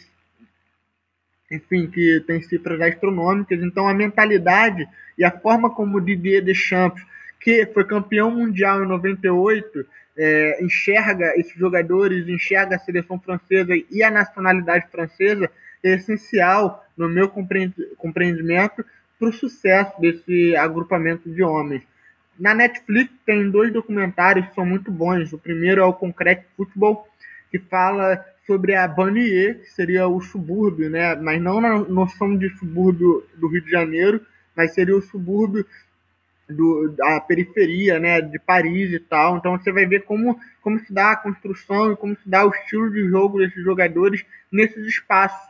enfim, que têm cifras astronômicas. Então, a mentalidade e a forma como o Didier Deschamps, que foi campeão mundial em 98, é, enxerga esses jogadores, enxerga a seleção francesa e a nacionalidade francesa, é essencial, no meu compreendimento, para o sucesso desse agrupamento de homens. Na Netflix tem dois documentários que são muito bons. O primeiro é o Concrete Football, que fala sobre a banlieue, que seria o subúrbio, né? Mas não na noção de subúrbio do Rio de Janeiro, mas seria o subúrbio do, da periferia, né, de Paris e tal. Então você vai ver como, como se dá a construção e como se dá o estilo de jogo desses jogadores nesses espaços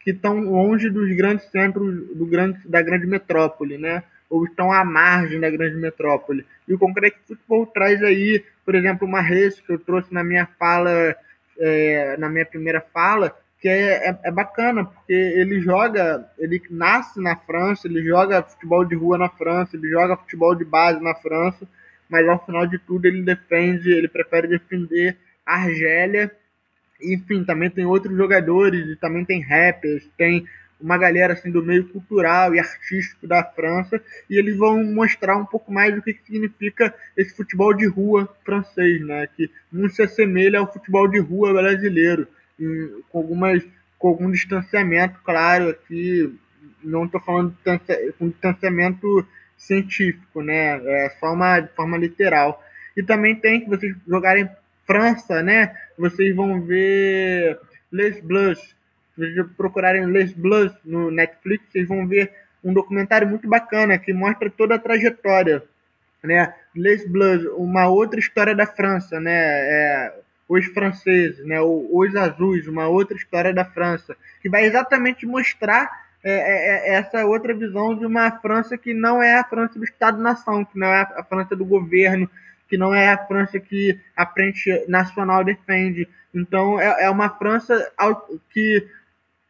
que estão longe dos grandes centros do grande, da grande metrópole, né? Ou estão à margem da grande metrópole. E o Concrete Football traz aí, por exemplo, uma race que eu trouxe na minha fala, é, na minha primeira fala, que é, é, é, bacana, porque ele joga, ele nasce na França, ele joga futebol de rua na França, ele joga futebol de base na França, mas ao final de tudo ele defende, ele prefere defender a Argélia. Enfim, também tem outros jogadores, também tem rappers, tem uma galera assim do meio cultural e artístico da França e eles vão mostrar um pouco mais do que, significa esse futebol de rua francês, né? Que muito se assemelha ao futebol de rua brasileiro, em, com algumas com algum distanciamento, claro, aqui não estou falando com distanciamento científico, né? É só uma de forma literal. E também tem que vocês jogarem França, né? Vocês vão ver Les Bleus, vocês procurarem Les Bleus no Netflix, vocês vão ver um documentário muito bacana que mostra toda a trajetória, né? Les Bleus, uma outra história da França, né? É, os franceses, né? Os azuis, uma outra história da França, que vai exatamente mostrar é, é, é, essa outra visão de uma França que não é a França do Estado-nação, que não é a França do governo, que não é a França que a frente nacional defende. Então é, é uma França que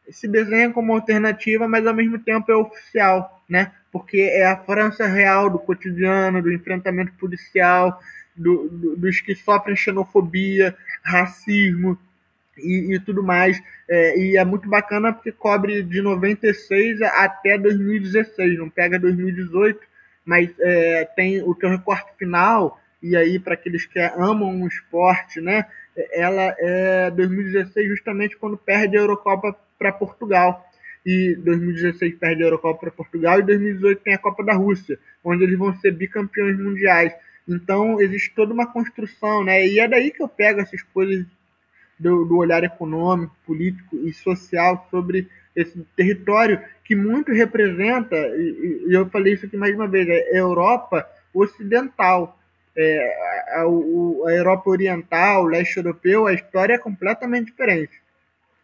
se desenha como alternativa, mas ao mesmo tempo é oficial, né? Porque é a França real do cotidiano, do enfrentamento policial, do, do, dos que sofrem xenofobia, racismo e, e tudo mais. É, e é muito bacana porque cobre de 96 até 2016, não pega 2018, mas é, tem o teu recorte final, e aí para aqueles que amam o esporte, né? Ela é 2016 justamente quando perde a Eurocopa para Portugal. E 2016 perde a Eurocopa para Portugal e 2018 tem a Copa da Rússia, onde eles vão ser bicampeões mundiais. Então existe toda uma construção, né? E é daí que eu pego essas coisas do, do olhar econômico, político e social sobre esse território que muito representa, e, e eu falei isso aqui mais uma vez, é Europa Ocidental. É, a, a, Europa Oriental, o leste europeu, a história é completamente diferente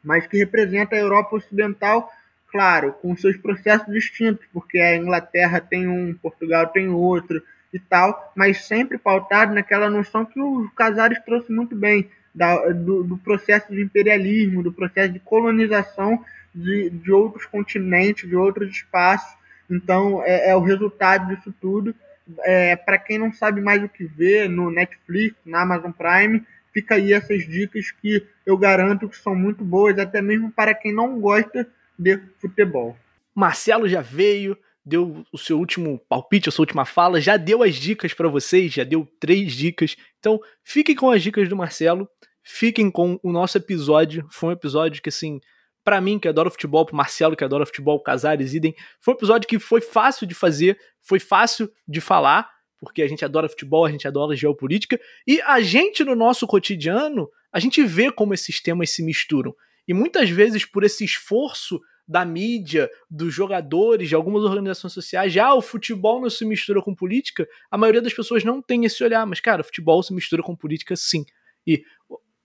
mas que representa a Europa Ocidental, claro, com seus processos distintos, porque a Inglaterra tem um, Portugal tem outro e tal, mas sempre pautado naquela noção que o Casares trouxe muito bem, da, do, do, processo de imperialismo, do processo de colonização de, de outros continentes, de outros espaços. Então, é, é o resultado disso tudo. É, Para quem não sabe mais o que ver, no Netflix, na Amazon Prime, fica aí essas dicas que eu garanto que são muito boas, até mesmo para quem não gosta de futebol. Marcelo já veio, deu o seu último palpite, a sua última fala, já deu as dicas para vocês, já deu três dicas. Então, fiquem com as dicas do Marcelo, fiquem com o nosso episódio. Foi um episódio que, assim, para mim, que adoro futebol, pro Marcelo, que adora futebol, Casares, idem, foi um episódio que foi fácil de fazer, foi fácil de falar, porque a gente adora futebol, a gente adora geopolítica, e a gente, no nosso cotidiano, a gente vê como esses temas se misturam. E muitas vezes, por esse esforço da mídia, dos jogadores, de algumas organizações sociais, já o futebol não se mistura com política, a maioria das pessoas não tem esse olhar, mas cara, o futebol se mistura com política sim. E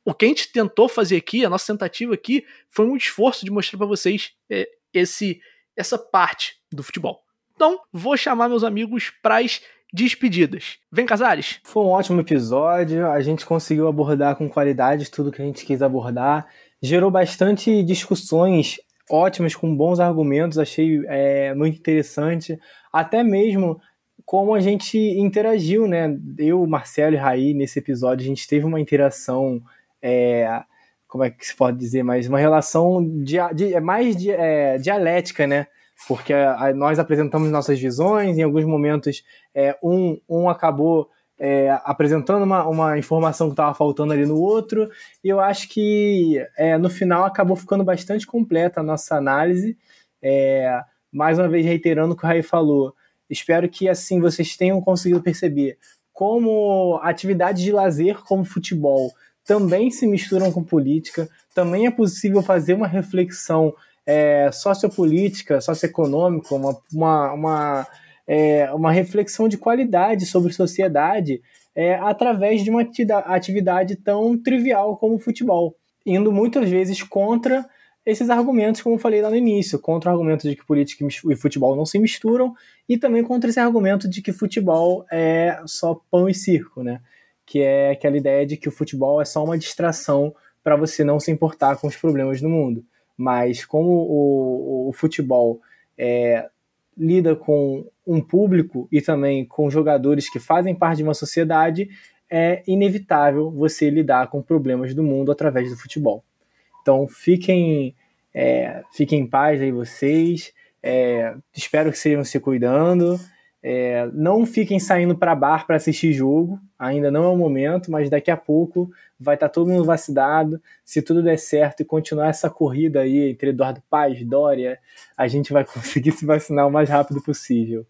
o que a gente tentou fazer aqui, a nossa tentativa aqui, foi um esforço de mostrar para vocês é, esse essa parte do futebol. Então, vou chamar meus amigos para as despedidas. Vem, Casares! Foi um ótimo episódio, a gente conseguiu abordar com qualidade tudo que a gente quis abordar, gerou bastante discussões ótimas, com bons argumentos, achei é, muito interessante. Até mesmo como a gente interagiu, né? Eu, Marcelo e Raí, nesse episódio, a gente teve uma interação. É, como é que se pode dizer, mas uma relação de, de, é mais de, é, dialética, né? Porque a, nós apresentamos nossas visões, em alguns momentos é, um, um acabou é, apresentando uma, uma informação que estava faltando ali no outro, e eu acho que é, no final acabou ficando bastante completa a nossa análise. É, mais uma vez reiterando o que o Raí falou, espero que assim vocês tenham conseguido perceber como atividades de lazer como futebol também se misturam com política, também é possível fazer uma reflexão é, sociopolítica, socioeconômica, uma, uma, uma é, uma reflexão de qualidade sobre sociedade é, através de uma atividade tão trivial como o futebol, indo muitas vezes contra esses argumentos, como eu falei lá no início, contra o argumento de que política e futebol não se misturam, e também contra esse argumento de que futebol é só pão e circo, né? Que é aquela ideia de que o futebol é só uma distração para você não se importar com os problemas do mundo. Mas como o, o, futebol é, lida com um público e também com jogadores que fazem parte de uma sociedade, é inevitável você lidar com problemas do mundo através do futebol. Então fiquem, é, fiquem em paz aí vocês. É, espero que estejam se cuidando. É, não fiquem saindo para bar para assistir jogo, ainda não é o momento, mas daqui a pouco vai estar tá todo mundo vacinado. Se tudo der certo e continuar essa corrida aí entre Eduardo Paz, Dória, a gente vai conseguir se vacinar o mais rápido possível.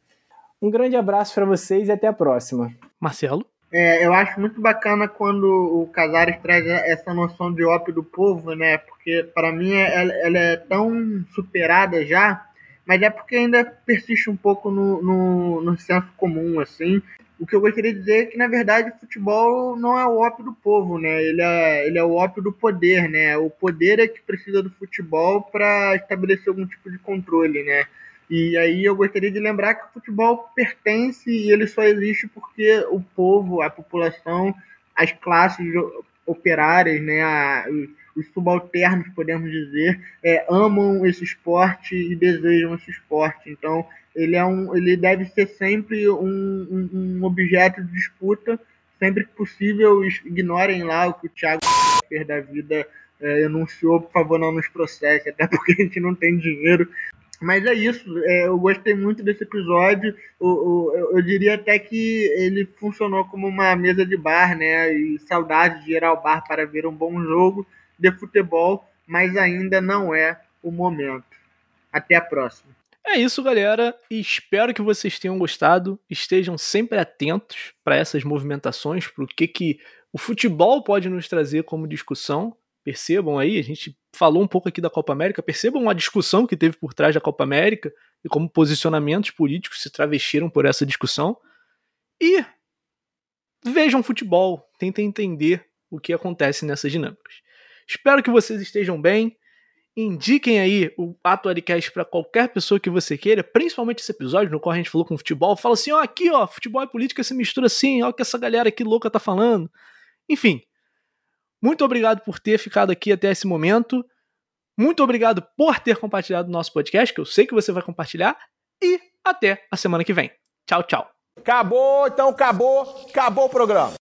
Um grande abraço para vocês e até a próxima. Marcelo? É, eu acho muito bacana quando o Casares traz essa noção de ópio do povo, né? Porque para mim ela, ela é tão superada já mas é porque ainda persiste um pouco no, no, no senso comum, assim. O que eu gostaria de dizer é que, na verdade, o futebol não é o ópio do povo, né? Ele é, ele é o ópio do poder, né? O poder é que precisa do futebol para estabelecer algum tipo de controle, né? E aí eu gostaria de lembrar que o futebol pertence e ele só existe porque o povo, a população, as classes operárias, né, a, os subalternos, podemos dizer, é, amam esse esporte e desejam esse esporte. Então, ele, é um, ele deve ser sempre um, um, um objeto de disputa, sempre que possível, ignorem lá o que o Thiago da vida é, enunciou, por favor, não nos processe, até porque a gente não tem dinheiro. Mas é isso, é, eu gostei muito desse episódio. Eu, eu, eu, diria até que ele funcionou como uma mesa de bar, né? E saudade de ir ao bar para ver um bom jogo de futebol, mas ainda não é o momento. Até a próxima. É isso, galera. Espero que vocês tenham gostado. Estejam sempre atentos para essas movimentações, para o que, que o futebol pode nos trazer como discussão. Percebam aí, a gente falou um pouco aqui da Copa América. Percebam a discussão que teve por trás da Copa América e como posicionamentos políticos se travestiram por essa discussão. E vejam futebol, tentem entender o que acontece nessas dinâmicas. Espero que vocês estejam bem. Indiquem aí o Atualicast para qualquer pessoa que você queira, principalmente esse episódio no qual a gente falou com futebol. Fala assim: ó, aqui, ó, futebol e política se mistura assim, ó, o que essa galera aqui louca tá falando. Enfim, muito obrigado por ter ficado aqui até esse momento. Muito obrigado por ter compartilhado o nosso podcast, que eu sei que você vai compartilhar. E até a semana que vem. Tchau, tchau. Acabou, então acabou, acabou o programa.